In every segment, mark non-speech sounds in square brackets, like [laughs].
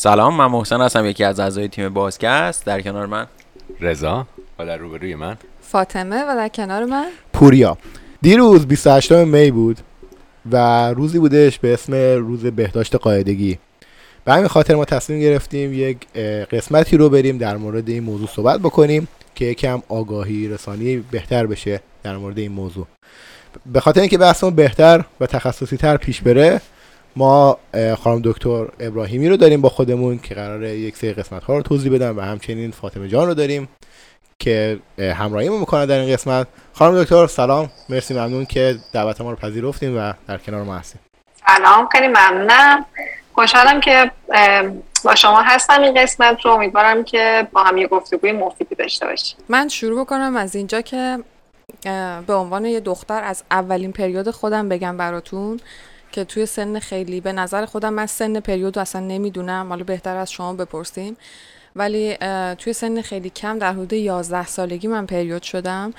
سلام من محسن هستم یکی از اعضای تیم بازکست. در کنار من. رضا و در روبروی من. فاطمه و در کنار من. پوریا. دیروز 28 می بود و روزی بودش به اسم روز بهداشت قاعدگی. به همین خاطر ما تصمیم گرفتیم یک قسمتی رو بریم در مورد این موضوع صحبت بکنیم که یکم آگاهی رسانی بهتر بشه در مورد این موضوع. به خاطر اینکه بحثمون بهتر و تخصصی تر پیش بره ما خانم دکتر ابراهیمی رو داریم با خودمون که قراره یک سری قسمت ها رو توضیح بدم و همچنین فاطمه جان رو داریم که همراهی ما می‌کنن در این قسمت. خانم دکتر سلام. مرسی ممنون که دعوت ما رو پذیرفتیم و در کنار ما هستیم. سلام خیلی ممنونم. خوشحالم که با شما هستم این قسمت رو. امیدوارم که با هم یه گفتگوی مفیدی داشته باشیم. من شروع بکنم از اینجا که به عنوان یه دختر از اولین پریود خودم بگم براتون. که توی سن خیلی به نظر خودم من سن پریود رو اصلا نمی‌دونم. حالا بهتر از شما بپرسیم. ولی توی سن خیلی کم در حدود 11 سالگی من پریود شدم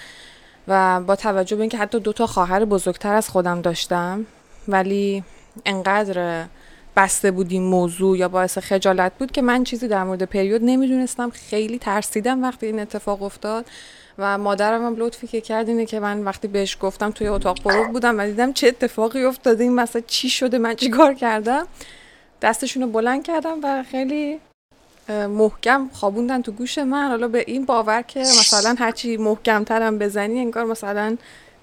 و با توجه به اینکه حتی دو تا خواهر بزرگتر از خودم داشتم ولی انقدر بسته بود موضوع یا باعث خجالت بود که من چیزی در مورد پریود نمی‌دونستم. خیلی ترسیدم وقتی این اتفاق افتاد. و مادرم هم لطفی که کرد اینه که من وقتی بهش گفتم توی اتاق غروب بودم و دیدم چه اتفاقی افتاده این مثلا چی شده من چیکار کردم؟ دستشون رو بلند کردم و خیلی محکم خوابوندن تو گوش من. حالا به این باور که مثلا هرچی محکمترم بزنی انگار مثلا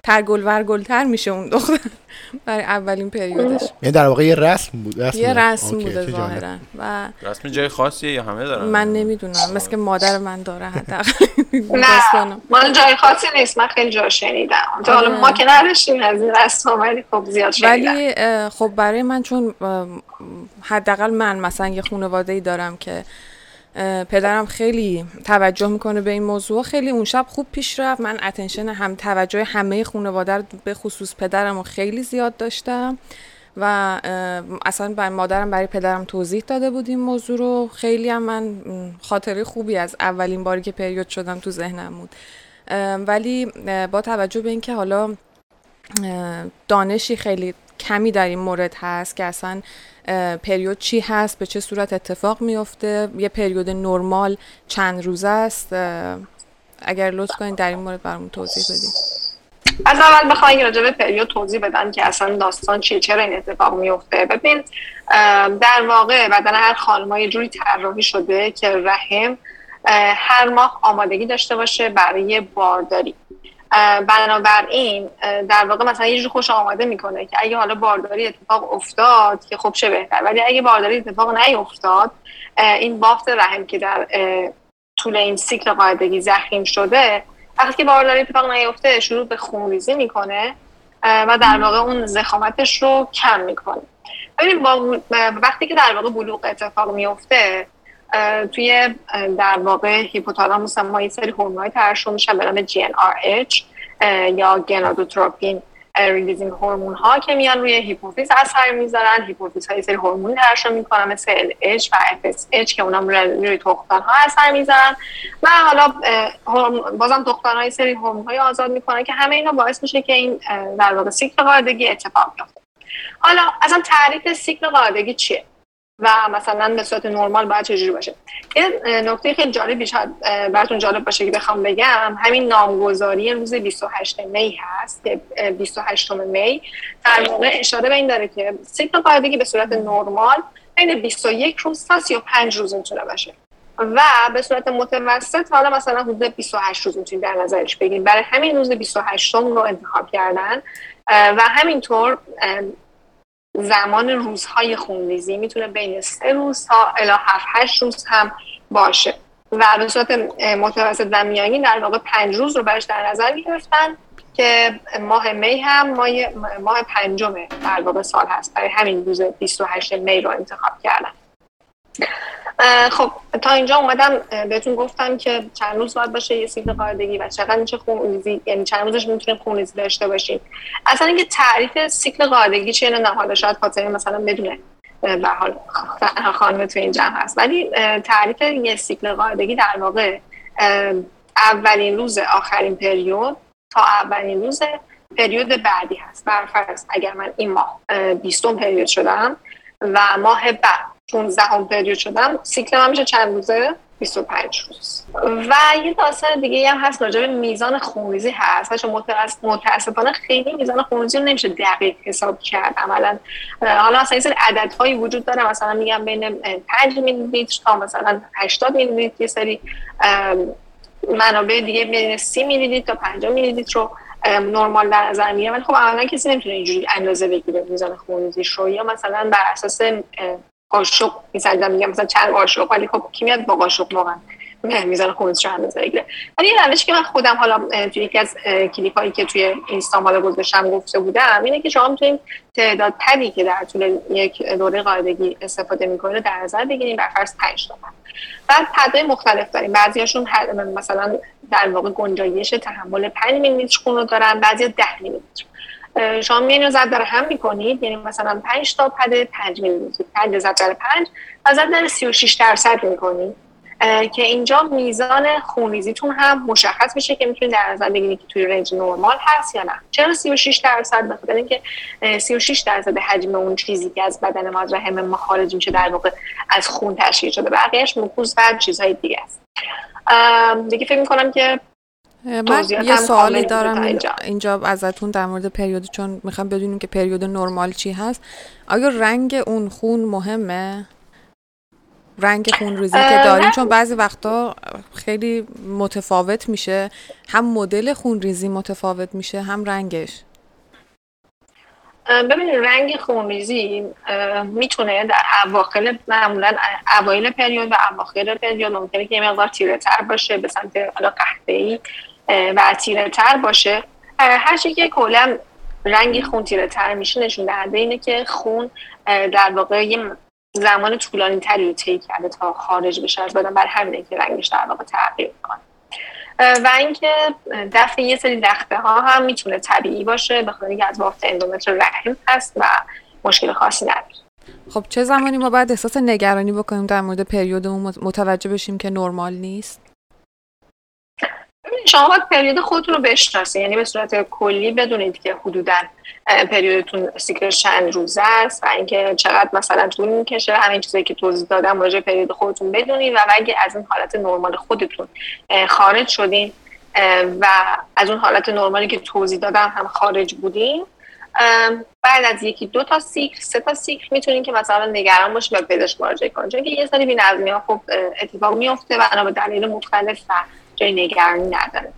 ترگل ورگلتر میشه اون دختر. برای اولین پریودش. یعنی در واقع یه رسم بود رسم یه رسم بوده ظاهرا. و رسم جای خاصیه یا همه دارن؟ من نمی‌دونم. مثل که مادر من داره حتی نه من جای خاصی نیست. من خیلی جا شنیدم. حالا ما که نداشتیم از این رسم ولی خب زیاد شنیدم. ولی خب برای من چون حداقل من مثلا یه خانواده ای دارم که پدرم خیلی توجه می‌کنه به این موضوع. خیلی اون شب خوب پیش رفت. من اتنشن هم توجه همه خانواده به خصوص پدرم رو خیلی زیاد داشتم و اصلا برای مادرم برای پدرم توضیح داده بود این موضوع رو. خیلی هم من خاطره خوبی از اولین باری که پریود شدم تو ذهنم بود. ولی با توجه به اینکه حالا دانشی خیلی کمی در این مورد هست که اصلا پریود چی هست به چه صورت اتفاق میفته؟ یه پریود نرمال چند روزه است؟ اگر لطف کنید در این مورد برامون توضیح بدید از اول بخواین راجع به پریود توضیح بدن که اصلا داستان چیه چرا این اتفاق میفته؟ ببین در واقع بدن هر خانم یه جوری طراحی شده که رحم هر ماه آمادگی داشته باشه برای بارداری. بنابراین در واقع مثلا یه جور خوش آماده می‌کنه که اگه حالا بارداری اتفاق افتاد که خب چه بهتر ولی اگه بارداری اتفاق نیفتاد این بافت رحم که در طول این سیکل قاعدگی ضخیم شده وقتی که بارداری اتفاق نیفته شروع به خونریزی می‌کنه و در واقع اون ضخامتش رو کم می‌کنه. ببینید با وقتی که در واقع بلوغ اتفاق میفته توی در واقع هیپوتالاموس ما یه سری هورمونای ترشح میشن به نام GnRH یا Gonadotropin. Releasing Hormone ها که میان روی هیپوفیز اثر می‌ذارن. هیپوفیز یه سری هورمون ترشح می‌کنن مثل LH و FSH که اونم روی تختان ها اثر می‌ذارن. و حالا بازم تختان های سری هورمون های آزاد می‌کنن که همه اینا باعث میشه که این در واقع سیکل قاعدگی اتفاق بیفته. حالا اصلا تعریف سیکل قاعدگی چیه؟ و مثلا به صورت نرمال باید چجوری باشه. یه نکته خیلی جالبی شاید براتون جالب باشه که بخوام بگم. همین نامگذاری روز 28 می هست که 28 می. در واقع اشاره به این داره که سیکل قاعدگی به صورت نرمال بین 21 روز تا 35 روز می‌تونه باشه. و به صورت متوسط حالا مثلا حدود 28 روز می‌تونید در نظرش بگیرید. برای همین روز 28 رو انتخاب کردن. و همینطور زمان روزهای خونریزی می‌تونه بین سه روز تا الی هفت هشت روز هم باشه. و به صورت متوسط و در واقع پنج روز رو برش در نظر گرفتن که ماه می هم ماه, ماه پنجم در واقع سال هست. برای همین روز 28 می رو انتخاب کردن. خب تا اینجا اومدم بهتون گفتم که چند روز باید باشه یه سیکل قاعدگی و چقدر میشه خونریزی یعنی چند روزش می‌تونیم خونریزی داشته باشیم. اصلا اینکه تعریف سیکل قاعدگی چیه نه حالا شاید خاطر مثلا بدونه به حال [laughs] خانم تو این جمع هست. ولی تعریف یه سیکل قاعدگی در واقع اولین روز آخرین پریود تا اولین روز پریود بعدی هست. برفرض اگر من این ماه 20 پریود شدم و ماه بعد 16 هم پریود شدم. سیکل من میشه چند روزه؟ 25 روز. و یه داستان دیگه هم هست راجع به میزان خونریزی هست. چون متاسفانه خیلی میزان خونریزی نمیشه دقیق حساب کرد. عملا حالا مثلا این سری عددهایی وجود داره. مثلا میگم بین 5 میلی لیتر تا مثلا 80 میلی لیتر یه سری منابع دیگه بین 30 میلی لیتر تا 50 میلی لیتر رو نرمال در نظر می‌گیره. ولی خب عملا کسی نمی‌تونه اینجوری اندازه بگیره میزان خونریزیش رو. یا مثلا بر اساس قاشق می‌زدم میگم مثلا چند قاشق ولی خب کی میاد با قاشق واقعا؟ میزان خونریزیش رو اندازه بگیره ولی یه روشی که من خودم حالا توی یکی از کلیپ هایی که توی اینستا حالا گذاشتم گفته بودم اینه که شما می‌تونید تعداد پدی که در طول یک دوره قاعدگی استفاده می‌کنه در نظر بگیریم بر فرض 5 تا بعد پدهای مختلف داریم. بعضیاشون مثلا در واقع گنجایش تحمل 5 میلیلیتر خون رو دارن بعضی 10 میلیلیتر شما میان رو زد در هم می‌کنید؟ یعنی مثلا 5 تا پد 5 میلیلیتر 5 زد در 5 و زد در 36 درصد می‌کنید. که اینجا میزان خونریزیتون هم مشخص میشه که می‌تونید در نظر بگیرید که توی رنج نرمال هست یا نه. چرا 36 درصد؟ بخاطر اینکه 36 درصد حجم اون چیزی که از بدن ما از رحم ما خارج میشه در واقع از خون تشکیل شده. بقیهش مکوز و چیزهای دیگه است. دیگه فکر می‌کنم که من یه سوالی دارم اینجا. اینجا ازتون در مورد پریود چون می‌خوام بدونیم که پریود نرمال چی هست. آیا رنگ اون خون مهمه؟ رنگ خون ریزی که داریم چون بعضی وقتا خیلی متفاوت میشه. هم مدل خون ریزی متفاوت میشه هم رنگش. ببینید رنگ خونریزی می‌تونه در اواخر معمولا اوایل پریود و اواخر پریود ممکنه که یه مقدار تیره تر باشه به سمت حالا ای و تیره تر باشه هر که کلا رنگ خون تیره تر میشه نشون دهنده اینه که خون در واقع یه زمان طولانی تری طی کرده تا خارج بشه. از بدن بر همینه که رنگش در واقع تغییر کنه و اینکه دفع یه سری دخته ها هم می‌تونه طبیعی باشه به خاطر از بافت اندومتر رحم هست و مشکل خاصی نداره. خب چه زمانی ما باید احساس نگرانی بکنیم در مورد پریودمون متوجه بشیم که نرمال نیست؟ شما باید پریود خودتون رو بشناسید یعنی به صورت کلی بدونید که حدودا پریودتون سیکل چند روزه است و اینکه چقدر مثلا طول می‌کشه. همین چیزایی که توضیح دادم راجع پریود خودتون بدونید و اگه از این حالت نرمال خودتون خارج شدین و از اون حالت نرمالی که توضیح دادم هم خارج بودین بعد از یکی دو تا سیکل سه تا سیکل می‌تونین که مثلا نگران باشین و پزشک مراجعه کنین. چون که یه سری بی‌نظمی ها خب اتفاق میفته و به دلیل مختلف جای نگرانی نداره.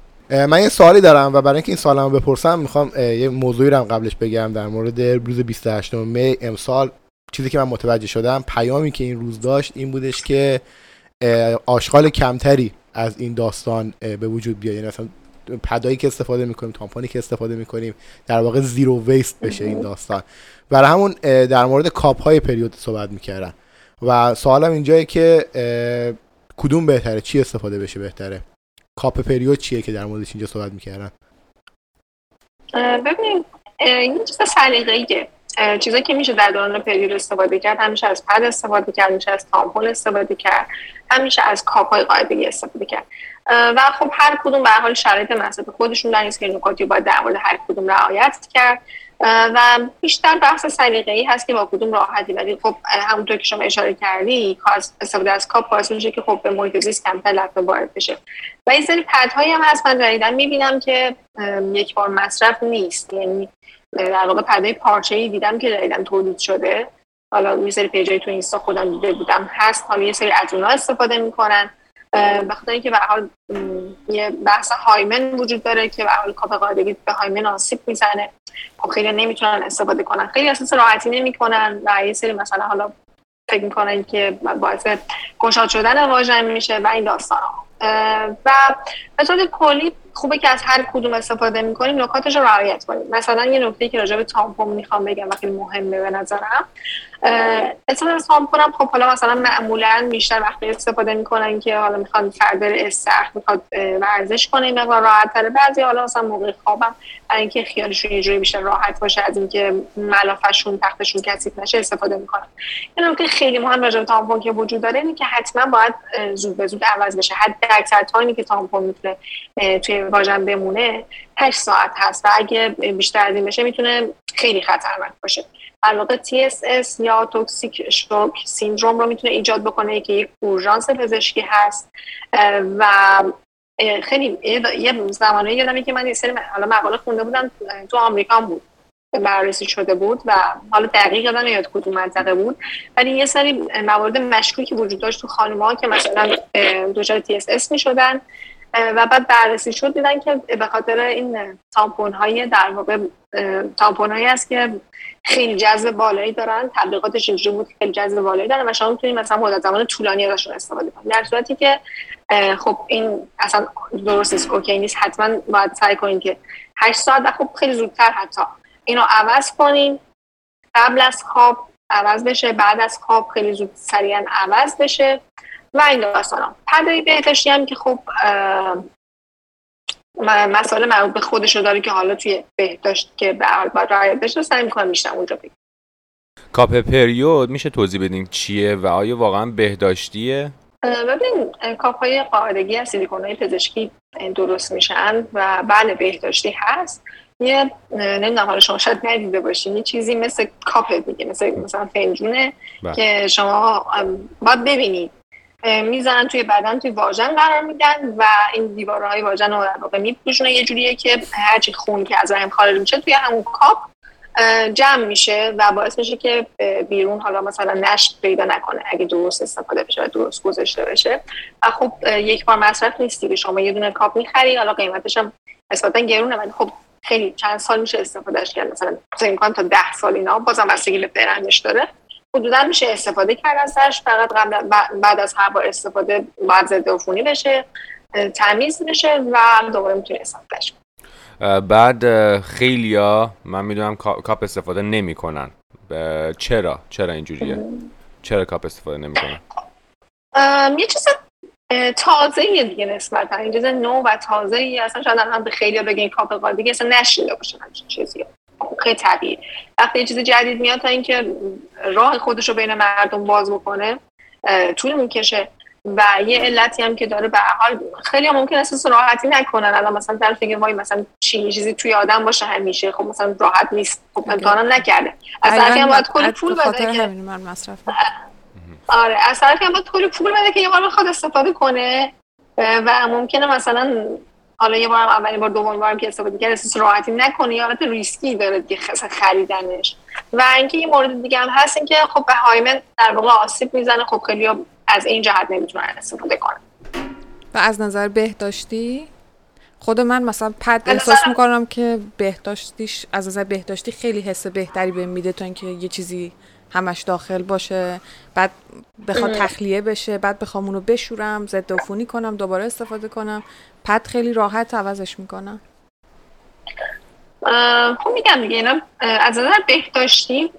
من یه سوالی دارم و برای اینکه این سوالمو بپرسم می‌خوام یه موضوعی رو قبلش بگم در مورد روز 28 می امسال. چیزی که من متوجه شدم پیامی که این روز داشت این بودش که آشغال کمتری از این داستان به وجود بیاد. یعنی مثلا پدایی که استفاده می‌کنیم تامپانی که استفاده می‌کنیم در واقع زیرو ویست بشه این داستان. برای همون در مورد کاپ های پریود صحبت می‌کردن و سوالم اینجایه که کدوم بهتره؟ چی استفاده بشه بهتره؟ کاپ پریود چیه که در موردش اینجا صحبت می‌کردن؟ ببینید این چیز سلیقه‌ایه. چیزایی که میشه در دوران پریود استفاده کرد. همیشه از پد استفاده کرد همیشه از تامپون استفاده کرد همیشه از کاپ های قاعدگی استفاده کرد. و خب هر کدوم به حال شرایط مصرف خودشون در که نکاتی باید در مورد هر کدوم رعایت کرد. و بیشتر بحث سلیقه ای هست که با کدوم راحتی ولی خب همونطور که شما اشاره کردی استفاده از کاپ باعث میشه که خب به محیط زیست کمتر لطمه وارد بشه. و این سری پدهایی هم هست. من جدیدا می‌بینم که یک بار مصرف نیست. یعنی در واقع پدهای پارچه ای دیدم که جدیدا تولید شده. حالا یه سری پیجای تو اینستا خودم دیده بودم. هست. حالا یه سری از اونها استفاده می‌کنن. بخاطر اینکه به حال یه بحث هایمن وجود داره که به حال کاپ قاعدگی به هایمن آسیب می‌زنه. خب خیلی نمی‌تونن استفاده کنن. خیلی اساس راحتی نمی‌کنن و یه سری مثلا حالا فکر می‌کنن که باعث گشاد شدن واژن میشه و این داستان ها و به کلی خوبه که از هر کدوم استفاده می‌کنیم نکاتش رو رعایت کنیم. مثلا یه نکته که راجع به تامپون می‌خوام بگم و خیلی مهمه به نظرم استفاده از تامپون هم خب حالا مثلا معمولا بیشتر وقتی استفاده می‌کنن که حالا می‌خوان فرد استخر می‌خواد ورزش کنه مقدار راحت تره بعضی حالا مثلا موقع خوابم برای اینکه خیالشون یه جوری بیشتر راحت باشه از اینکه ملافشون تختشون کثیف نشه استفاده می‌کنن. یه نکته خیلی مهم راجع به تامپون که وجود داره اینه که حتما باید زود به زود عوض بشه. حد اکثر تایمی که تامپون می‌تونه توی واژن بمونه 8 ساعت هست و اگه بیشتر از این بشه می‌تونه خیلی خطرناک باشه. در واقع TSS یا Toxic Shock Syndrome رو می‌تونه ایجاد بکنه که یک اورژانس پزشکی هست. و خیلی یه زمانه یادمه که من یه سری حالا مقاله خونده بودم تو آمریکا بود. بررسی شده بود و حالا دقیق یادم نمیاد کدوم منطقه بود. ولی یه سری موارد مشکوکی وجود داشت تو خانم‌ها که مثلا دچار TSS می‌شدن. و بعد بررسی شد دیدن که به خاطر این تامپون های در واقع تامپون هایی است که خیلی جذب بالایی دارن. تبلیغاتش اینجوری بود خیلی جذب بالایی دارن و شما می‌تونید مثلا مدت زمان طولانی ازشون استفاده کنید. در صورتی که خب این اصلا درست نیست اوکی نیست. حتما باید سعی کنید که 8 ساعت و خب خیلی زودتر حتی اینو عوض کنین. قبل از خواب عوض بشه بعد از خواب خیلی زود سریعا عوض بشه. و این داستان. پدای بهداشتی هم که خب مسئله مربوط به خودش رو داره که حالا توی بهداشت که به حال باید رعایت بشه سعی می‌کنم بیشتر اونجا بگم. کاپ پریود میشه توضیح بدین چیه و آیا واقعا بهداشتیه؟ ببین کاپ های قاعدگی از سیلیکون های پزشکی درست میشن و بله بهداشتی هست. یه نمی‌دونم حالا شما شاید ندیده باشین یه چیزی مثل کاپ دیگه مثل مثلا فنجونه بله. که شما باید ببینید. می‌زنن توی بدن توی واژن قرار میدن و این دیوارهای واژن رو در واقع میپوشونه یه جوریه که هرچی خون که از رحم خارج میشه توی همون کاپ جمع میشه و باعث میشه که بیرون حالا مثلا نشت پیدا نکنه اگه درست استفاده بشه و درست گذاشته بشه. و خب یک بار مصرف نیستی که شما یه دونه کاپ می‌خری حالا قیمتش هم نسبتا گرونه ولی خب خیلی چند سال میشه استفادهش کرد. مثلا امکان تا ده سال اینا بازم بستگی به داره. حدودا میشه استفاده کرد ازش. فقط قبل بعد از هر بار استفاده باید ضد عفونی بشه تمیز بشه و دوباره می‌تونی استفادهش بعد خیلیا من می‌دونم کاپ استفاده نمی‌کنن. چرا؟ چرا اینجوریه؟ چرا کاپ استفاده نمی‌کنن؟ یه چیز تازه دیگه نسبتا. این چیز نو و تازه ای اصلا شاید هم به خیلی بگین کاپ قاعدگی اصلا نشیده باشن همچین چیزی. خیلی طبیعی. وقتی یه چیز جدید میاد تا اینکه راه خودش رو بین مردم باز بکنه طول می‌کشه و یه علتی هم که داره به حال خیلی هم ممکن است راحتی نکنن. الان مثلا در فکر وای مثلا چی چیزی توی آدم باشه همیشه. خب مثلا راحت نیست. خب امتحانا نکرده. از طرفی هم باید کلی پول بده که من مصرف آره از طرفی هم باید کلی پول بده که یه بار بخواد استفاده کنه. و ممکنه مثلا حالا یه بار اولین بار دومین بارم که استفاده کرد احساس راحتی نکنه یا حالت ریسکی داره دیگه خریدنش. و اینکه یه مورد دیگه هم هست اینکه خب به هایمن در واقع آسیب می‌زنه خب خیلی از این جهت نمی‌تونن استفاده کنن. و از نظر بهداشتی؟ خود من مثلا پد احساس می‌کنم که بهداشتیش از نظر بهداشتی خیلی حس بهتری بهم میده تا اینکه یه چیزی همش داخل باشه بعد بخواد تخلیه بشه بعد بخوام اونو بشورم ضد عفونی کنم دوباره استفاده کنم. پد خیلی راحت عوضش می‌کنم خب میگم دیگه اینا از نظر بهداشتی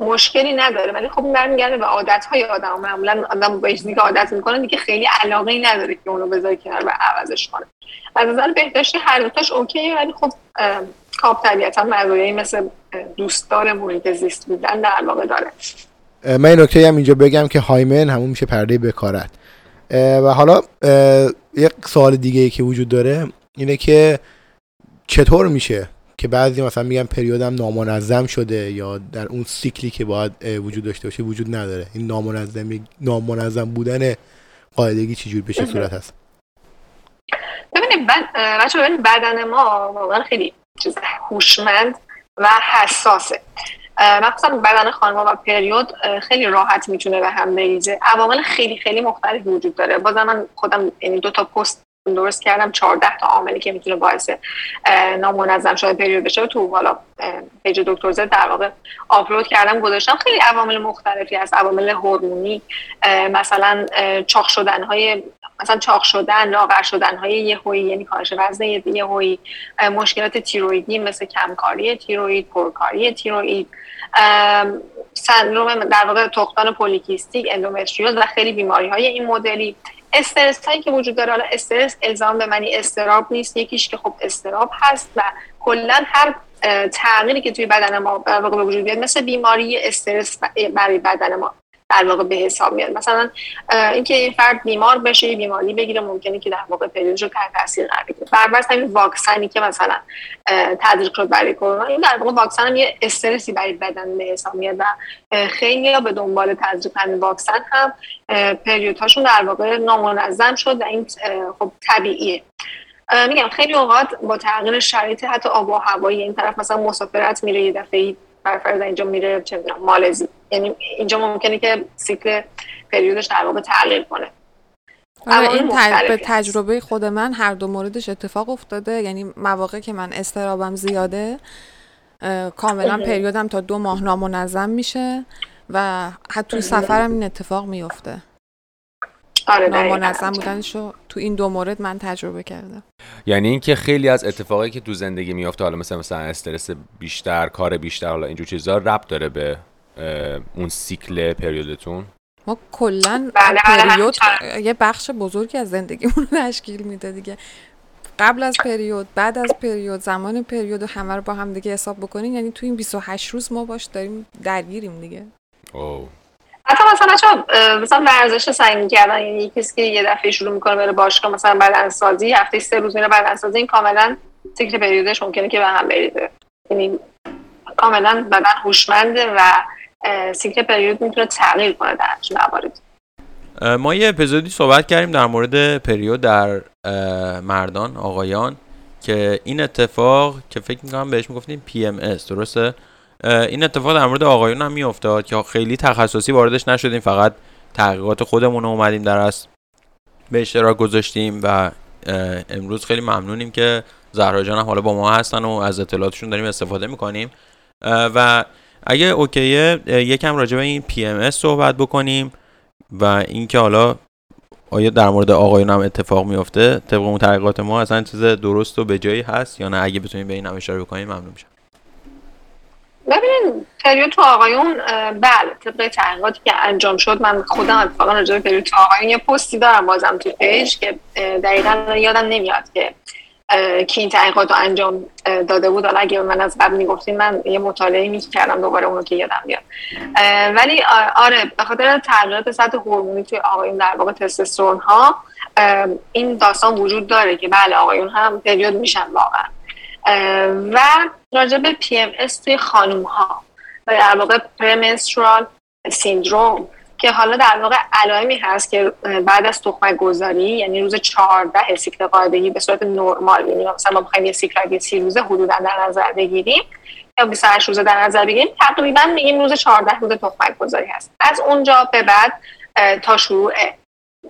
مشکلی نداره. ولی خب برمیگرده به عادت های آدم. معمولا آدم با چیزی که عادت می‌کنه دیگه خیلی علاقه ای نداره که اونو بذاره کنار و عوضش کنه. از نظر بهداشتی هر دوتاش اوکی ولی خب کاپ طبیعتا مزایایی مثل دوستدار محیط زیست بودن در واقع داره. من این نکته هم اینجا بگم که هایمن همون میشه پرده بکارت. و حالا یک سوال دیگه ای که وجود داره اینه که چطور میشه که بعضی مثلا میگن پریودم نامنظم شده یا در اون سیکلی که باید وجود داشته باشه وجود نداره؟ این نامنظم نامنظم بودن قاعدگی چجور بشه صورت هست؟ ببینید بدن ما واقعا خیلی چیز هوشمند و حساسه. مخصوصا بدن خانم و پریود خیلی راحت می‌تونه به هم بریزه. عوامل خیلی خیلی مختلفی وجود داره. بازم من خودم یعنی دو تا پست درست کردم. 14 تا عاملی که می‌تونه باعث نامنظم شده پریود بشه تو حالا پیج دکتر زد در واقع آپلود کردم گذاشتم. خیلی عوامل مختلفی هست. عوامل هورمونی مثلا چاق شدن های مثلا چاق شدن لاغر شدن های یهویی یعنی کاهش وزن یهویی مشکلات تیرویدی مثل کمکاری تیروید پرکاری تیروید سندروم در واقع تختان پولیکیستیک اندومتریوز و خیلی بیماری های این مدلی. استرس هایی که وجود داره حالا استرس الزام به معنی استراب نیست یکیش که خب استراب هست و کلا هر تغییری که توی بدن ما به وجود بیاد مثل بیماری استرس برای بدن ما. در واقع به حساب میاد. مثلا اینکه این فرد بیمار بشه بیماری بگیره ممکنه که در واقع پریودش رو تحت تاثیر قرار بگیره. بر همین واکسنی که مثلا تدریج شد برای کرونا این در واقع واکسن هم یه استرسی برای بدن به حساب میاد و خیلی به دنبال تزریق همین واکسن هم پریودهاشون در واقع نامنظم شد و این خب طبیعیه. میگم خیلی اوقات با تغییر شرایط حتی آب و هوایی این طرف مثلا مسافرت میره یه دفعه برفرض اینجا میره چه مالزی. یعنی اینجا ممکنه که سیکل پریودش در واقع تغییر کنه. آره این به تجربه خود من هر دو موردش اتفاق افتاده. یعنی مواقع که من استرابم زیاده کاملا پریودم تا دو ماه نامنظم میشه و حتی سفرم این اتفاق میفته آره نامنظم بودنشو تو این دو مورد من تجربه کردم. یعنی اینکه خیلی از اتفاقایی که تو زندگی میافته حالا مثلا مثلا استرس بیشتر کار بیشتر حالا اینجور چیزا ربط داره به اون سیکل پریودتون؟ ما کلا بله، پریود یه بخش بزرگی از زندگیمون رو تشکیل میده دیگه. قبل از پریود بعد از پریود زمان پریود و همه رو با هم دیگه حساب بکنین یعنی تو این 28 روز ما باش داریم درگیریم دیگه. اوه. بچه مثلا ورزش سعی می‌کردن. یعنی کسی که یه دفعه شروع می‌کنه بره باشگاه مثلا بدنسازی هفته سه روز میره بدنسازی این کاملا سیکل پریودش ممکنه که به هم بریده یعنی کاملا بدن هوشمنده و سیکل پریود می‌تونه تغییر کنه در موارد ما یه اپیزودی صحبت کردیم در مورد پریود در مردان آقایان که این اتفاق که فکر می‌کنم بهش می‌گفتیم PMS درسته؟ این اتفاق در مورد آقایون هم میافتاد که خیلی تخصصی واردش نشدیم فقط تحقیقات خودمون رو اومدیم در از به اشتراک گذاشتیم و امروز خیلی ممنونیم که زهرا جان حالا با ما هستن و از اطلاعاتشون داریم استفاده می‌کنیم. و اگه اوکیه یکم راجع به این PMS صحبت بکنیم و اینکه حالا آیا در مورد آقایون هم اتفاق میفته طبق اون تحقیقات ما اصلا چیز درست و به جایی هست یا نه؟ اگه بتونیم به این هم اشاره بکنیم ممنون میشم. ببینید پریود تو آقایون بله طبق تحقیقاتی که انجام شد من خودم اتفاقا راجع به پریود تو آقایون یه پستی دارم بازم تو پیج که دقیقا یادم نمیاد که کی این تحقیقات رو انجام داده بود. حالا اگه من از قبل می‌گفتین من یه مطالعه می‌کردم دوباره اونو که یادم بیاد ولی آره به خاطر تغییرات سطح هورمونی توی آقایون در واقع تستوسترون ها این داستان وجود داره که بله آقایون هم پریود میشن واقعا. و راجع به PMS توی خانوم ها و در واقع پرمنسترال سیندروم که حالا در واقع علائمی هست که بعد از تخمک گذاری یعنی روز 14 سیکل قاعدگی به صورت نرمال یعنی مثلا ما بخوایم یه سیکل اگه 30 روزه حدودا در نظر بگیریم یا 28 روزه در نظر بگیریم تقریبا میگیم روز 14 روز تخمک گذاری هست. از اونجا به بعد تا شروع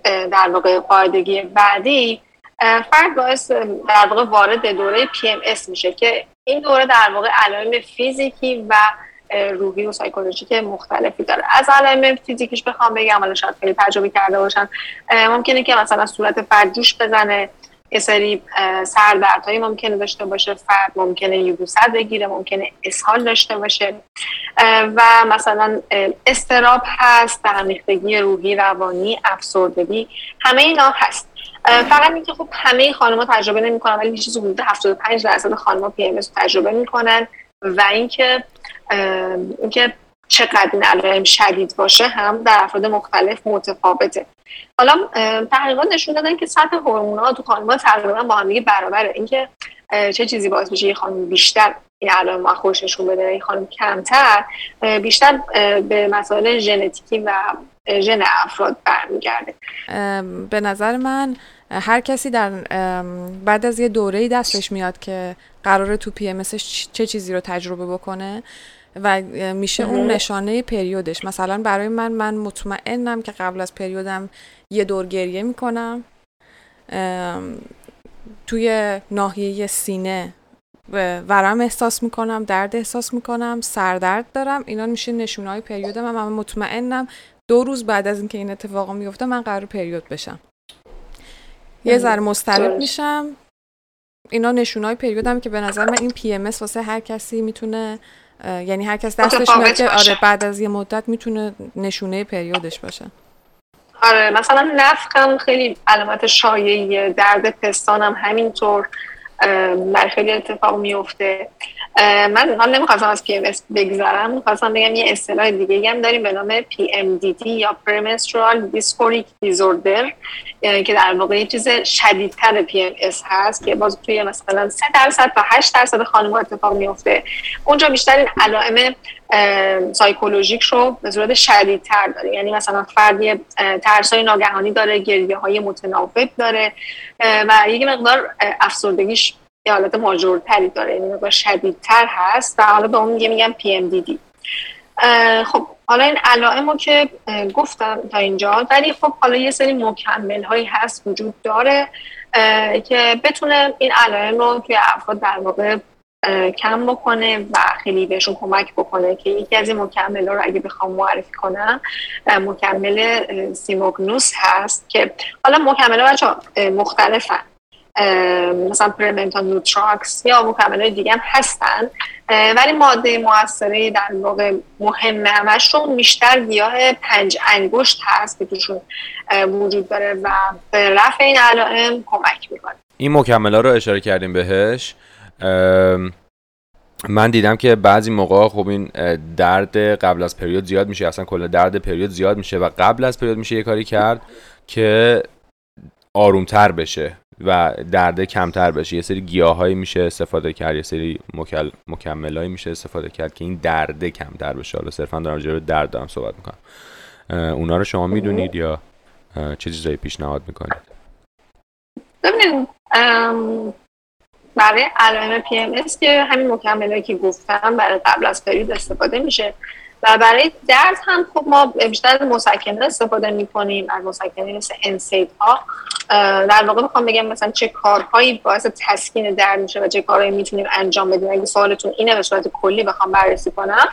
در واقع قاعدگی بعدی فرد باعث در واقع وارد دوره PMS میشه که این دوره در واقع علائم فیزیکی و روحی و سایکولوژیک مختلفی داره. از علائم فیزیکیش بخوام بگم حالا شاید خیلی تجربه کرده باشن. ممکنه که مثلا صورت فرد جوش بزنه یه سری سردردهایی ممکنه داشته باشه فرد ممکنه یبوست بگیره ممکنه اسهال داشته باشه. و مثلا استراب هست درمیختگی روحی روانی افسردگی همه اینا هست. فقط اینکه خب همه خانم‌ها تجربه نمی‌کنن ولی چیزی حدود 75 درصد خانم‌ها پی ام تجربه می‌کنن و اینکه اینکه چقدر این علائم شدید باشه هم در افراد مختلف متفاوته. حالا تحقیقات نشون دادن که سطح هورمون‌ها تو خانم‌ها تقریبا با هم برابره. اینکه چه چیزی باعث میشه یه خانم بیشتر این علائم ما خوش نشون بده این خانم کمتر بیشتر به مسائل ژنتیکی و ژن افراد برمیگرده. به نظر من هر کسی در بعد از یه دوره دستش میاد که قراره تو پی ام چه چیزی رو تجربه بکنه و میشه اون نشانه پریودش. مثلا برای من من مطمئنم که قبل از پریودم یه دور گریه می‌کنم. توی ناحیه سینه ورم احساس می‌کنم درد احساس می‌کنم سردرد دارم. اینا میشه نشونه های پریودم من مطمئنم دو روز بعد از اینکه این اتفاق میفته من قرار پریود بشم. یه ذره مسترب میشم. اینا نشونای پریودم که به نظر من این پی ام واسه هر کسی می‌تونه یعنی هر کس دستش میاد که آره بعد از یه مدت می‌تونه نشونه پریودش باشه. آره مثلا نفخم خیلی علامت شایعیه. درد پستانم همینطور. در خیلی اتفاق میفته. من حال نمی‌خواستم از PMS بگذارم می‌خواستم بگم یه اصطلاح دیگه هم داریم به نام PMDD یا Premenstrual Dysphoric Disorder. که در واقع یه چیز شدیدتر PMS هست که باز توی مثلا 3 درصد تا 8 درصد خانم اتفاق میفته. اونجا بیشتر این علائم سایکولوژیک رو به صورت شدیدتر داره. یعنی مثلا فردی ترس های ناگهانی داره گریه های متناوب داره و یک مقدار افسردگیش یه حالت ماجورتری داره. یعنی مقدار شدیدتر هست و حالا به اون میگه میگم پی ام دی دی خب حالا این علائم رو که گفتم تا اینجا ولی خب حالا یه سری مکمل هایی هست وجود داره که بتونه این علائم رو توی افراد در واقع کم بکنه و خیلی بهشون کمک بکنه که یکی از این مکمل رو اگه بخوام معرفی کنم مکمل سیموگنوس هست که حالا مکمل بچه مختلفن. مثلا پرمنتال نوتراکس یا مکمل دیگه هم هستن. ولی ماده موثره در واقع مهم همشون بیشتر گیاه پنج انگشت هست که توشون وجود داره و به رفع این علائم کمک می‌کنه. این مکمل ها رو اشاره کردیم بهش. من دیدم که بعضی موقع خب این درد قبل از پریود زیاد میشه. اصلا کل درد پریود زیاد میشه و قبل از پریود میشه یه کاری کرد که آرومتر بشه. و درد کمتر بشه. یه سری گیاهایی میشه استفاده کرد یه سری مکل... مکملایی میشه استفاده کرد که این درد کمتر بشه. حالا صرفا دارم راجع درد دارم صحبت می‌کنم. اونا رو شما می‌دونید یا چه چیزایی پیشنهاد می‌کنید؟ ببینید برای علائم پی ام که همین مکملایی که گفتم برای قبل از پرید استفاده میشه. و برای درد هم خب ما بیشتر مسکنه استفاده می‌کنیم از مسکنه مثل انسید ها در واقع می‌خوام بگم مثلا چه کارهایی باعث تسکین درد میشه و چه کارهایی می‌تونیم انجام بدیم. اگه سوالتون اینه به صورت کلی بخوام بررسی کنم.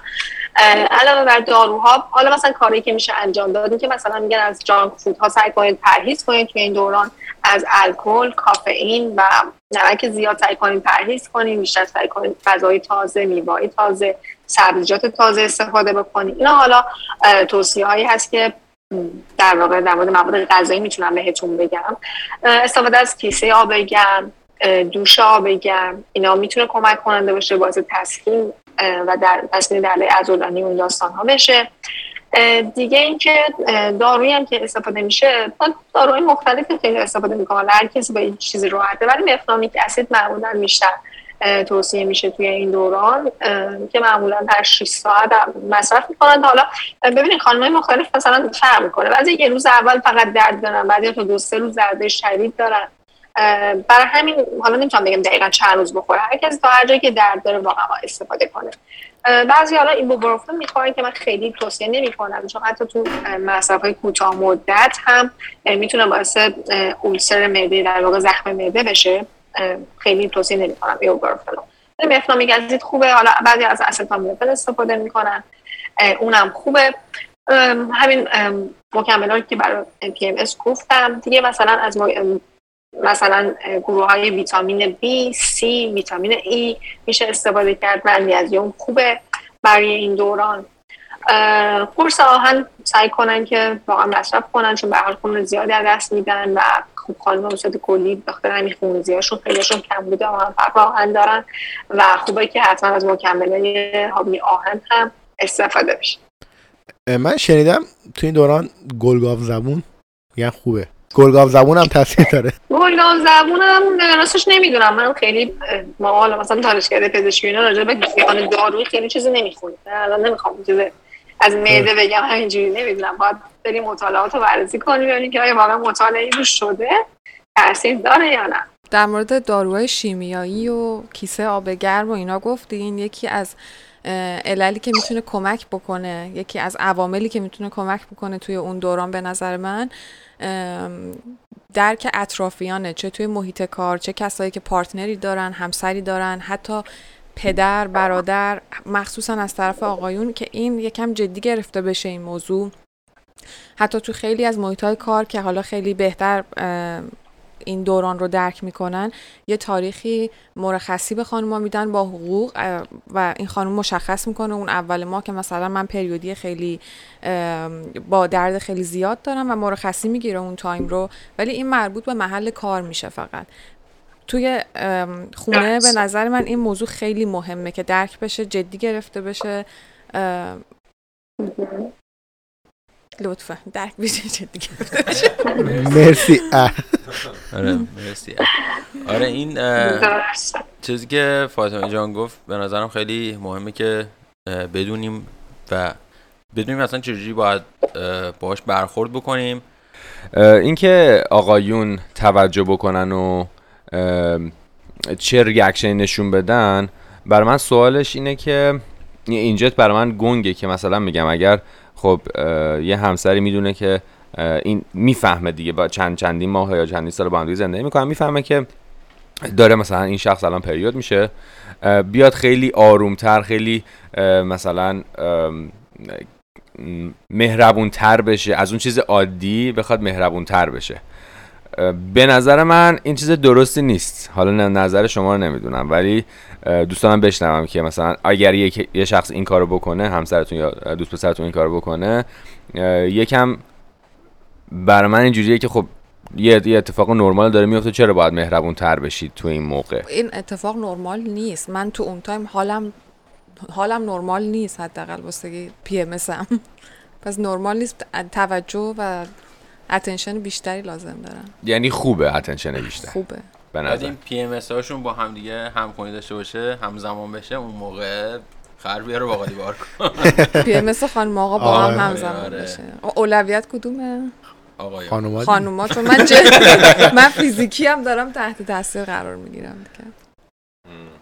علاوه بر داروها حالا مثلا کاری که میشه انجام داد که مثلا میگن از جانک فود ها سعی کنید پرهیز کنید توی این دوران. از الکل کافئین و نمک زیاد سعی کنید پرهیز کنید بیشتر سعی کنید غذای تازه میوه‌ای تازه سبزیجات تازه استفاده بکنید اینا حالا توصیه هایی هست که در واقع در مورد مواد غذایی می‌تونم بهتون بگم. استفاده از کیسه آب گرم دوش آب گرم اینا می‌تونه کمک کننده باشه باعث تسکین و در تسکین درد عضلانی اون داستان ها بشه دیگه اینکه دارویی هم که استفاده میشه داروی مختلفی خیلی استفاده می‌کنن هر کسی با این چیزی راحته ولی مفنامیک اسید معمولا بیشتر توصیه میشه توی این دوران که معمولا هر 6 ساعت مصرف می‌کنن. حالا ببینید خانمای مختلف مثلا فرق می‌کنه. بعضی یه روز اول فقط درد دارن بعضی تا دو سه روز درد شدید دارن. برای همین حالا نمی‌تونم بگم دقیقا چند روز بخوره. هر کسی تا هر جایی که درد داره واقعا استفاده کنه. بعضی حالا این بوبروفن می‌خورن که من خیلی توصیه نمی‌کنم چون حتی تو مصرف های کوتاه مدت هم می‌تونه باعث اولسر معده در واقع زخم معده بشه. خیلی توصیه نمی‌کنم. رو مفنامیک اسید خوبه. حالا بعضی از استامینوفن استفاده می‌کنن. اونم خوبه. همین مکملات که برای پی ام اس گفتم. دیگه مثلا از مثلا گروه های ویتامین B, C, ویتامین E میشه استفاده کرد. و خوبه برای این دوران. قرص آهن سعی کنن که واقعا مصرف کنن چون به خون زیادی از دست میدن و خوب خانم به صورت کلی بخاطر همین خونریزیاشون خیلیشون کم بوده فرق آهن دارن و خوبه که حتما از مکمله حامی آهن هم استفاده بشه. من شنیدم تو این دوران گلگاو زبون یعنی خوبه. گلگاو زبون هم تاثیر داره. [laughs] گلگاو زبون هم راستش نمی‌دونم. من خیلی ما حالا مثلا دانشکده پزشکی اینا راجع به دارویی خیلی چیزی نمی‌خونیم. الان نمی‌خوام چیز از معده بگم همینجوری نمی‌دونم باید بریم مطالعات رو بررسی کنیم ببینیم که آیا واقعا مطالعه روش شده تاثیر داره یا نه. در مورد داروهای شیمیایی و کیسه آب گرم و اینا گفتین یکی از عللی که می‌تونه کمک بکنه یکی از عواملی که می‌تونه کمک بکنه توی اون دوران به نظر من درک اطرافیانه چه توی محیط کار چه کسایی که پارتنری دارن همسری دارن حتی پدر برادر مخصوصا از طرف آقایون که این یکم جدی گرفته بشه این موضوع. حتی تو خیلی از محیط کار که حالا خیلی بهتر این دوران رو درک می‌کنن یه تاریخی مرخصی به خانوما میدن با حقوق و این خانم مشخص می‌کنه اون اول ما که مثلا من پریودی خیلی با درد خیلی زیاد دارم و مرخصی می‌گیره اون تایم رو ولی این مربوط به محل کار میشه فقط. توی خونه به. نظر من این موضوع خیلی مهمه که درک بشه جدی گرفته بشه لطفا درک بشه جدی گرفته بشه [laughs] مرسی. آره مرسی آره این. چیزی که فاطمه جان گفت به نظرم خیلی مهمه که بدونیم و بدونیم اصلا چجوری باید باهاش برخورد بکنیم اینکه آقایون توجه بکنن و چه ریاکشنی نشون بدن. برای من سوالش اینه که اینجا برای من گنگه که مثلا میگم اگر خب یه همسری می‌دونه که این می‌فهمه دیگه با چند چندین ماه یا چندین سال با هم زندگی می‌کنن می‌فهمه که داره مثلا این شخص الان پریود میشه. بیاد خیلی آرومتر خیلی مثلا ام، مهربون تر بشه از اون چیز عادی بخواد مهربون تر بشه. به نظر من این چیز درستی نیست. حالا نظر شما رو نمی‌دونم ولی اه، دوست دارم بشنوم که مثلا اگر یه شخص این کارو بکنه همسرتون یا دوست پسرتون این کارو بکنه یکم برای من اینجوریه که خب یه اتفاق نرمال داره میفته چرا باید مهربون تر بشید تو این موقع؟ این اتفاق نرمال نیست. من تو اون تایم حالم حالم نرمال نیست حداقل واسه PMS. [laughs] پس نرمال نیست. توجه و attention بیشتری لازم دارم. یعنی خوبه attention بیشتر. خوبه. به بعد نظر. این PMS هاشون با هم دیگه همخونی داشته باشه همزمان بشه اون موقع خر بیاره باقالی بار کن. [laughs] PMS خانم آقا با هم آره، همزمان آره. بشه. اولویت کدومه؟ آقایان خانوما. خانوما چون من. [laughs] من فیزیکی هم دارم تحت تاثیر قرار می‌گیرم دیگه.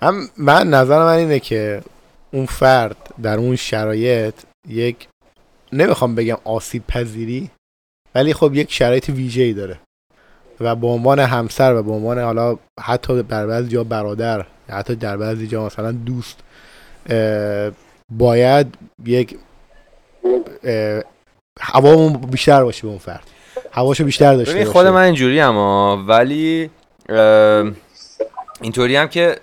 هم من نظر من اینه که اون فرد در اون شرایط یک نمی‌خوام بگم آسیب پذیری ولی خب یک شرایط ویژه ای داره و به عنوان همسر و به عنوان حالا حتی در بعضی جا برادر یا حتی در بعضی جا مثلا دوست باید یک هوامون بیشتر باشه به اون فرد. هواشو بیشتر داشته باشه. خود من اینجوری اما ولی اینطوری هم که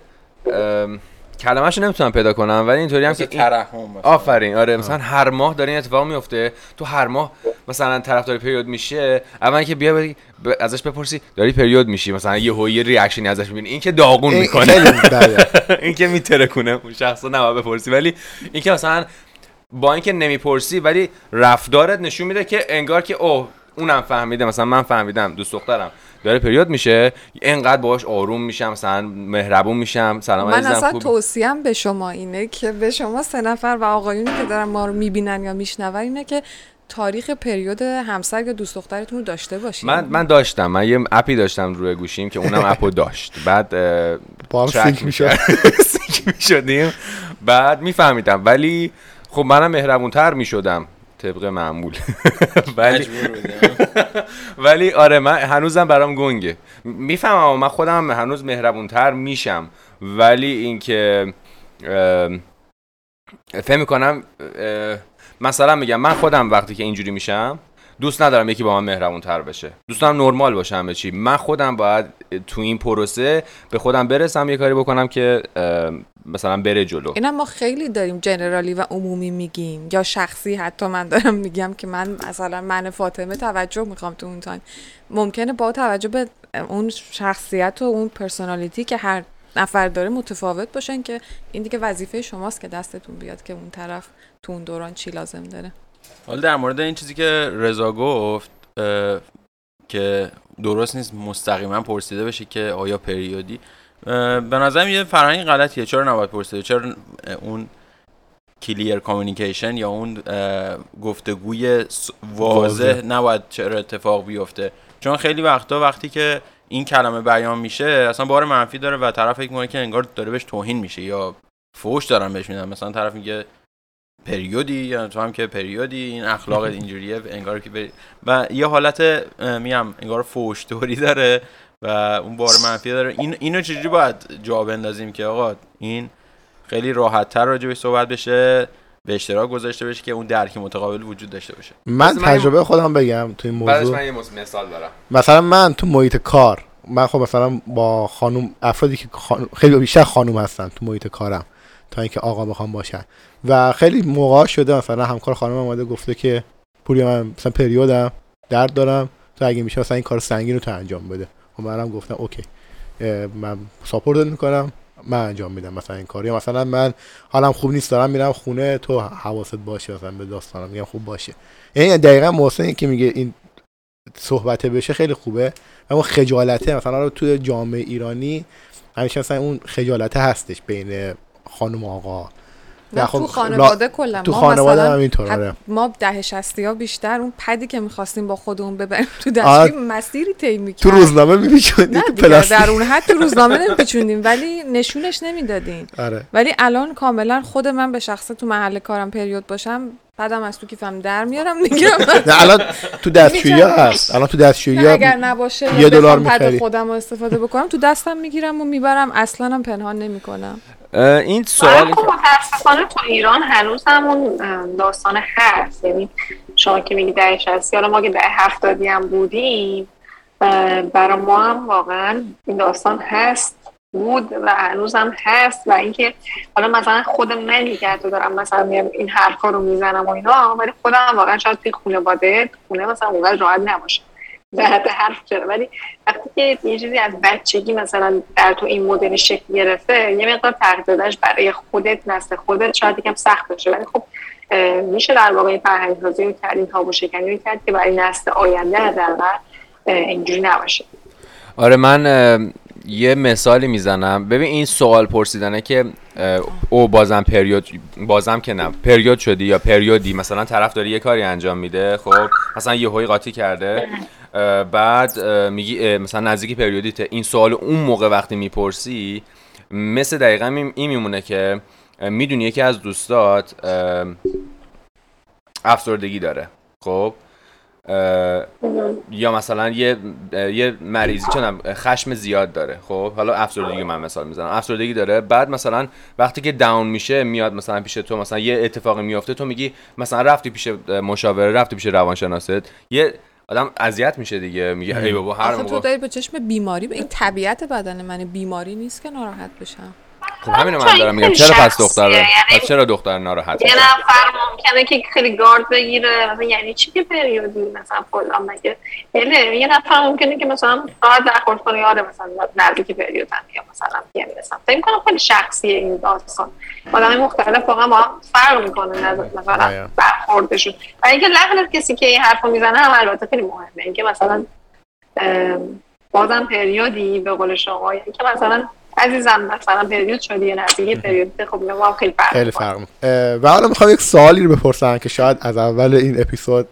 کلمه‌شو نمی‌تونم پیدا کنم ولی اینطوری هم که این- ترحم مثلا. آفرین آره مثلا هر ماه داره این اتفاق میفته تو هر ماه مثلا طرفدار پریود میشه اول که بیا بگی- ب- ازش بپرسی داری پریود میشی مثلا یه هوی ریاکشنی ازش می‌بینی این که داغون این می‌کنه بده. [laughs] این که میترکونه اون شخص رو نباید بپرسی ولی این که مثلا با اینکه نمی‌پرسی ولی رفتارت نشون میده که انگار که اوه اونم فهمیده مثلا من فهمیدم دوست دخترم داره پریود میشه. اینقدر باهاش آروم میشم مثلا مهربون میشم. سلام من اصلا خوبی؟ توصیم به شما اینه که به شما سه نفر و آقایونی که دارن ما رو می‌بینن یا میشنون اینه که تاریخ پریود همسر یا دوست دخترتون رو داشته باشین. من من داشتم. من یه app ی داشتم روی گوشیم که اونم app و داشت. بعد با هم sync می‌شد. [laughs] sync می‌شدیم. بعد میفهمیدم. ولی خب منم مهربونتر می‌شدم. طبق معمول. [laughs] ولی. [laughs] ولی آره من هنوزم برام گنگه. می‌فهمم من خودم هنوز مهربونتر میشم. ولی اینکه فهم می‌کنم مثلا میگم من خودم وقتی که اینجوری میشم دوست ندارم یکی با من مهربون تر بشه. دوست دارم نرمال باشم همه چی. من خودم باید تو این پروسه به خودم برسم یه کاری بکنم که مثلا بره جلو. اینم ما خیلی داریم general ی و عمومی میگیم یا شخصی حتی من دارم میگم که من مثلا من فاطمه توجه می‌خوام تو اون تایم. ممکنه با توجه به اون شخصیت و اون personality که هر نفر داره متفاوت باشن که این دیگه وظیفه شماست که دستتون بیاد که اون طرف تو اون دوران چی لازم داره. حالا در مورد این چیزی که رضا گفت که درست نیست مستقیما پرسیده بشه که آیا پریودی به نظرم یه فرهنگ غلطیه. چرا نباید پرسیده؟ چرا اون کلیر کامیونیکیشن یا اون گفتگوی واضح. نباید چرا اتفاق بیفته؟ چون خیلی وقتا وقتی که این کلمه بیان میشه اصلا بار منفی داره و طرف فکر می‌کنه که انگار داره بهش توهین میشه یا فوش دارن بهش میدن. مثلا طرف میگه پریودی یا تو هم که پریودی این اخلاق اینجوریه انگار که بری و یه حالت میم انگار فوش توری داره و اون بار منفی داره. این اینو چجوری باید جا بندازیم که آقا این خیلی راحت تر راجبش صحبت بشه به اشتراک گذاشته بشه که اون درک متقابل وجود داشته باشه. من بذار من- تجربه خودم بگم تو این موضوع. من یه مثال دارم. مثلا من تو محیط کار من خب مثلا با خانم افرادی که خانم خیلی بیشتر خانم هستن تو محیط کارم. تا اینکه آقا بخوام باشن. و خیلی موقع شده مثلا همکار خانم اومده گفته که پوری من مثلا پریودم درد دارم. تو اگه میشه مثلا این کار سنگین رو تو انجام بده. و منم گفتم اوکی. من ساپورت می‌کنم. من انجام میدم مثلا این کاری مثلا من حالم خوب نیست دارم میرم خونه تو حواست باشه مثلا به داستانم. میگم خوب باشه. یعنی دقیقا محسن که میگه این صحبته بشه خیلی خوبه. اما خجالته. مثلا توی جامعه ایرانی همیشه مثلا اون خجالته هستش بین خانم آقا. نه خب، تو خانواده کلا. تو ما خانواده هم اینطوره حد- آره. ما ده شستی ها بیشتر اون پدی که می‌خواستیم با خودمون ببریم تو آه. دستگیر مسیری طی تو می‌کرد روزنامه تو دیگه پلاستیک. در اون حد تو روزنامه [laughs] نمیپیچوندیم ولی نشونش نمی‌دادیم آره. ولی الان کاملا خود من به شخصه تو محل کارم پریود باشم بعدم از تو کیفم در میارم می‌گیرم [laughs] نه الان تو دستشویی. هست. الان تو دستشویی اگر نباشه یه دلار می‌خری. خودم رو استفاده بکنم تو دستم می‌گیرم و می‌برم. اصلا هم پنهان نمی‌کنم. این سوالی خب که متاسفانه تو ایران هنوز هم اون داستان هست یعنی شما که میگی ده شستی حالا ما که ده هفتادی هم بودیم برای ما هم واقعا این داستان هست. بود و هم هست و اینکه حالا مثلا خود من دیگه تو دارم مثلا این حرفا رو می‌زنم و اینا ولی خودم واقعا شاید توی خانواده خونه مثلا اونقدر راحت نباشه. در حد حرف چرا؟ ولی وقتی که یه چیزی از بچگی مثلا در تو این مدل شکل گرفته یه مقدار تغذیه‌اش برای خودت نسل خودت شاید یکم سخت باشه. ولی خب میشه در واقع فرهنگ سازی کرد این تابو شکنی کرد که برای نسل آینده اه، اینجوری نباشه. آره من یه مثالی می‌زنم. ببین این سوال پرسیدنه که او بازم پریود بازم که نه پریود شدی یا پریودی؟ مثلا طرف داره یه کاری انجام میده خب مثلا یه هوی قاطی کرده بعد میگی مثلا نزدیک پریودیته این سوال اون موقع وقتی می‌پرسی مثل دقیقا این میمونه که می‌دونی یکی از دوستات افسردگی داره خب؟ یا مثلا یه یه مریضی چنم خشم زیاد داره. خب حالا افسردگی من مثال می‌زنم. افسردگی داره بعد مثلا وقتی که داون میشه میاد مثلا پیش تو مثلا یه اتفاقی میفته تو میگی مثلا رفتی پیش مشاوره رفتی پیش روانشناست. یه آدم اذیت میشه دیگه. میگه ای بابا هر آخه تو موقع داری به چشم بیماری به این طبیعت بدن من بیماری نیست که ناراحت بشم. خب همینو من دارم میگم. چرا پس شخصیه، دختر یعنی پس چرا دختر ناراحت یه نفر ممکنه که خیلی گارد بگیره. یعنی چی که پریودی مثلا فلان مگه؟ بله یه نفر ممکنه که مثلا راحت برخورد کنه. یاره مثلا نزدیک پریودن یا مثلا یه مثلا. فکر کنم خیلی شخصیه این داستان. آدم مختلف واقعا با هم فرق می‌کنه نظر مثلا آره. برخوردشون. و اینکه لحن کسی که این حرفو می‌زنه هم البته خیلی مهمه. اینکه مثلا بازم پریودی به قول شما. یعنی که مثلا عزیزم مثلا پریود شدی یا نزدیک پریود. خب هم خیلی فرق خیلی. فرق و حالا می‌خوام یک سوالی رو بپرسم که شاید از اول این اپیزود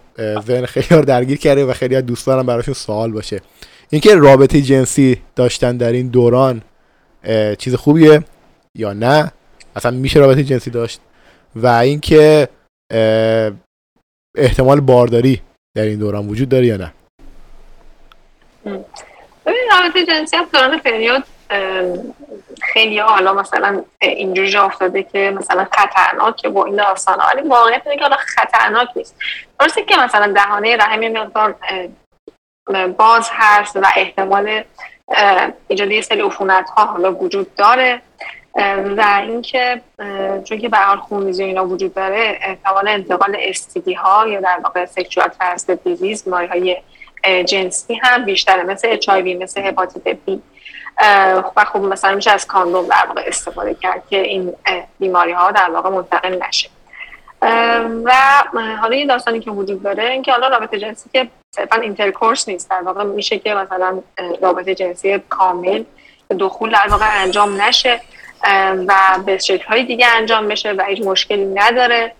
ذهن خیلی رو درگیر کرده و خیلی از دوستانم براشون سوال باشه. اینکه رابطه جنسی داشتن در این دوران چیز خوبیه یا نه؟ اصلا میشه رابطه جنسی داشت؟ و اینکه احتمال بارداری در این دوران وجود داره یا نه؟ ببین رابطه جنسی هم دوران پریود خیلی ها حالا مثلا اینجوری افتاده که مثلا خطرناکه با این داستان ولی واقعیت اینه که حالا خطرناک نیست. درسته که مثلا دهانه رحم مقدار باز هست و احتمال ایجاد یه سری عفونت ها حالا وجود داره. و اینکه چون که به حال خونریزی اینا وجود داره احتمال انتقال استیدی ها یا در واقع سکشوال ترانسمیتد دیزیز بیماری های جنسی هم بیشتره مثل HIV مثل هپاتیت بی و خب مثلا میشه از کاندوم در واقع استفاده کرد که این بیماری ها در واقع منتقل نشه. و حالا یه داستانی که وجود داره اینکه حالا رابطه جنسی که صرفا intercourse نیست در واقع میشه که مثلا رابطه جنسی کامل دخول در واقع انجام نشه و به شکل های دیگه انجام بشه و هیچ مشکلی نداره.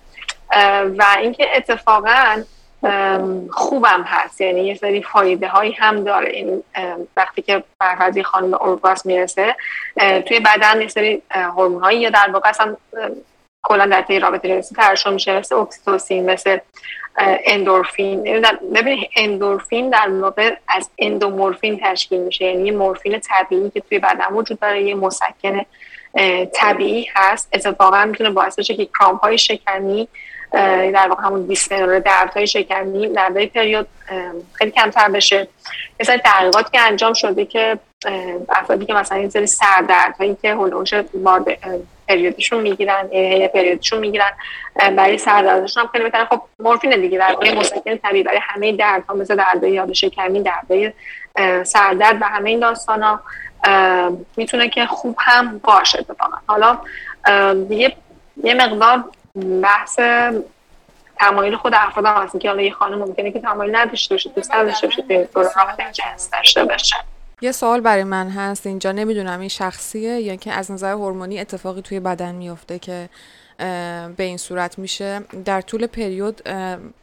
و اینکه اتفاقا خوبم هست. یعنی یه سری فایده هایی هم داره. این وقتی که بر فرض خانم ارگاسم می‌رسه توی بدن یه سری هورمون هایی یا در واقع اصلا کلا در طی رابطه جنسی ترشح میشه. مثل اکسیتوسین مثل اندورفین. یعنی در- ببین اندورفین در واقع از اندومورفین تشکیل میشه. یعنی مورفین طبیعی که توی بدن وجود داره یه مسکن طبیعی هست. اتفاقا می‌تونه باعث بشه که کرامپ های شکمی در واقع همون دیسمنور دردهای شکمی دردهای پریود خیلی کمتر بشه. سری تحقیقات که انجام شده که افرادی که مثلا این سری سردردهایی که هلوش بار پریودشون می‌گیرن یعنی پریودشون می‌گیرن برای سردردشون هم خیلی بهتره. خب مورفین دیگه در واقع مسکن طبیعی برای همه دردها مثل دردهای یاد شکمی دردهای سردرد و همه این داستان ها می‌تونه که خوب هم باشه اتفاقا. حالا یه یه مقدار بحث تمایل خود افراد هم هست. که حالا یه خانم ممکنه که تمایل نداشته باشه دوست نداشته باشه توی دوران جنس داشته باشه. یه سوال برای من هست. اینجا نمی‌دونم این شخصیه یا که از نظر هورمونی اتفاقی توی بدن میفته که به این صورت میشه. در طول پریود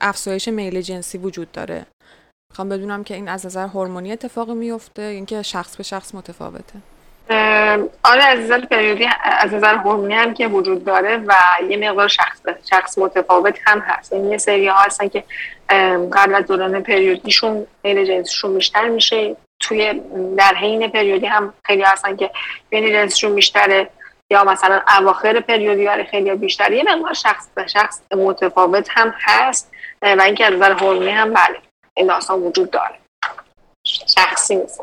افزایش میل جنسی وجود داره. می‌خوام بدونم که این از نظر هورمونی اتفاقی میفته یا اینکه شخص به شخص متفاوته. آره از نظر پریودی از نظر هورمونی هم که وجود داره و یه مقدار شخص شخص متفاوت هم هست. این یه سری ها هستن که قبل از دوران پریودیشون میل جنسیشون بیشتر میشه. توی در حین پریودی هم خیلی هستن که میل جنسیشون بیشتره یا مثلا اواخر پریودی برای خیلی بیشتر یه مقدار شخص به شخص متفاوت هم هست و اینکه از نظر هورمونی هم بله این داستان وجود داره. شخصی نیست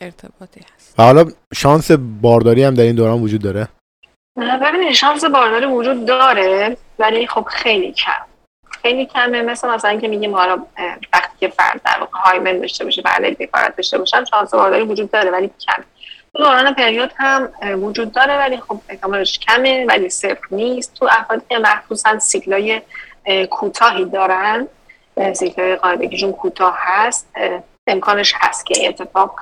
ارتباطی هست. و حالا شانس بارداری هم در این دوران وجود داره؟ ببینید شانس بارداری وجود داره ولی خب خیلی کم. خیلی کمه. مثل مثلا که میگیم حالا وقتی که فرد در واقع هایمن داشته باشه بعد بیکارت داشته باشن شانس بارداری وجود داره ولی کم. دوران پریود هم وجود داره ولی خب احتمالش کمه ولی صفر نیست. تو افرادی که مخصوصا سیکلای کوتاهی دارن سیکلای قاعدگیشون کوتاه هست امکانش هست که اتفاق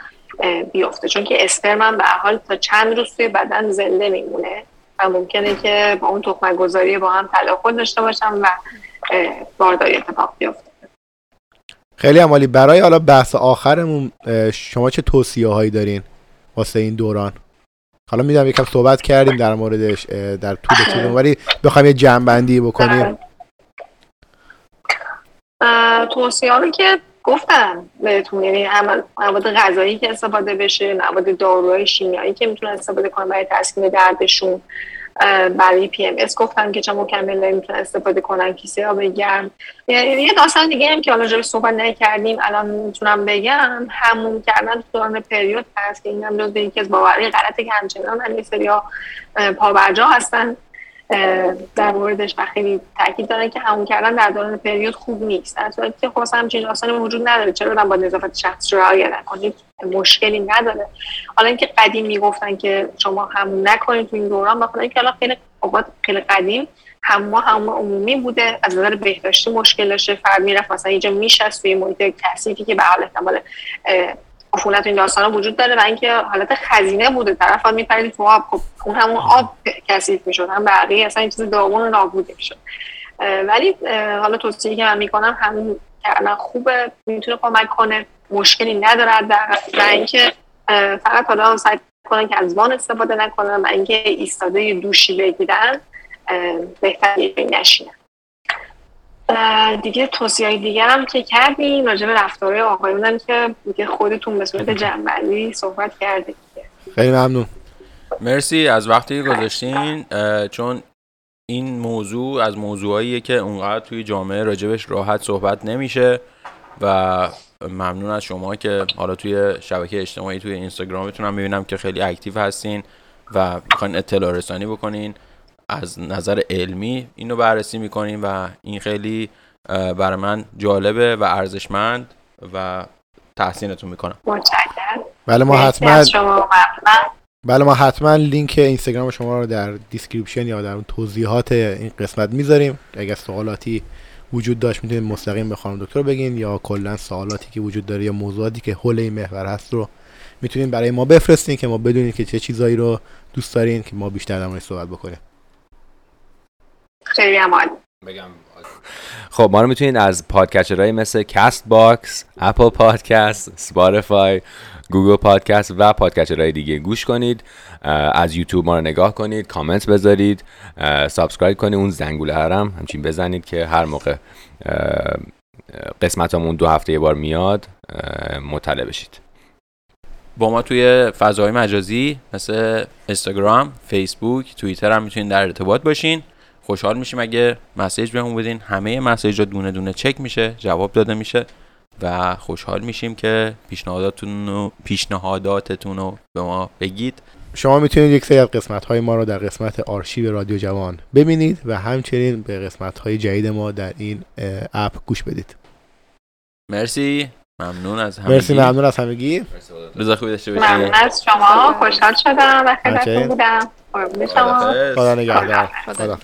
بیفته. چون که اسپرم هم به حال تا چند روز توی بدن زنده میمونه و ممکنه که با اون تخمک گذاری با هم تداخل داشته باشن و بارداری اتفاق بیفته. خیلی عمالی. برای حالا بحث آخرمون شما چه توصیه هایی دارین واسه این دوران؟ حالا می‌دونم یکم صحبت کردیم در موردش در طول [laughs] طول ولی بخوایم یه جمع بکنیم. توصیه که گفتم بهتون یعنی مواد غذایی که استفاده بشه مواد داروهای شیمیایی که می‌تونن استفاده کنن برای تسکین دردشون برای PMS گفتم که چه مکمل می‌تونن استفاده کنن کیسه آب گرم یه داستان دیگه هم که حالا جلوی صحبت نکردیم الان می‌تونم بگم. حموم کردن تو دوران پریود هست که اینم جزو یکی از باورای غلطه که همچنان هم یه پابرجا هستن. در موردش و خیلی تاکید دارن که همون کردن در دوران پریود خوب نیست. در صورتی که خب همچین داستانی وجود نداره. چرا با نظافت شخص رعایت نکنید؟ مشکلی نداره. حالا اینکه قدیم می‌گفتن که شما همون نکنید تو این دوران بخاطر اینکه حالا خیلی اوقات خیلی قدیم هم هم عمومی بوده. از نظر بهداشتی مشکل داشته. فرد می‌رفت مثلا اینجا میشست توی محیط کثیفی که به حال احتمال عفونت این داستان وجود داره و اینکه حالت خزینه بوده. طرف ها میپرید تو آب خب اون همون آب کثیف می‌شد. هم بقیه اصلا این چیز داغون و نابود می‌شد. ولی حالا توصیه که من می‌کنم همین کردن خوبه. می‌تونه کمک کنه. مشکلی ندارد و اینکه فقط حالا سعی کنن که از وان استفاده نکنن و اینکه ایستاده دوشی بگیرن بهتر نشینن دیگه توصیه دیگه هم که کردیم. راجع به رفتارهای آقایون که دیگه خودتون به صورت جنبندی صحبت کردید. خیلی ممنون. مرسی از وقتی گذاشتین چون این موضوع از موضوعاییه که اونقدر توی جامعه راجبش راحت صحبت نمیشه و ممنون از شما که حالا توی شبکه اجتماعی توی اینستاگرامتون هم می‌بینم که خیلی اکتیو هستین و می‌خواین اطلاع رسانی بکنین. از نظر علمی اینو بررسی می‌کنیم و این خیلی برای من جالبه و ارزشمند و تحسینتون می‌کنم. بله ما حتما بله ما حتما لینک اینستاگرام شما رو در description یا در توضیحات این قسمت می‌ذاریم. اگر سوالاتی وجود داشت می‌تونید مستقیم به خانم دکتر بگین یا کلا سوالاتی که وجود داره یا موضوعاتی که حول این محور هست رو می‌تونید برای ما بفرستین که ما بدونیم که چه چیزایی رو دوست دارین که ما بیشتر در صحبت بکنیم. خیلی بگم. خب ما رو می‌تونید از podcatcher هایی مثل Castbox Apple Podcast Spotify Google Podcast و podcatcher های دیگه گوش کنید. از یوتیوب ما رو نگاه کنید کامنت بذارید subscribe کنید. اون زنگوله رو هم همچین بزنید که هر موقع قسمتمون دو هفته یه بار میاد مطلع بشید. با ما توی فضای مجازی مثل اینستاگرام، فیسبوک، توییتر هم می‌تونید در ارتباط باشین. خوشحال میشیم اگه مسیج بهمون بدین. همه مسیج دونه دونه چک میشه جواب داده میشه و خوشحال میشیم که پیشنهاداتتون و پیشنهاداتتون رو به ما بگید. شما می‌تونید یک سری از قسمت های ما رو در قسمت آرشیو رادیو جوان ببینید و همچنین به قسمت های جدید ما در این اپ گوش بدید. مرسی. ممنون از همگی. مرسی ممنون از همگی. روز خوبی داشته ممنون باشی از شما. خوشحال شدم و. خیلی بودم. قربون شما. خدا نگهدار خدا-.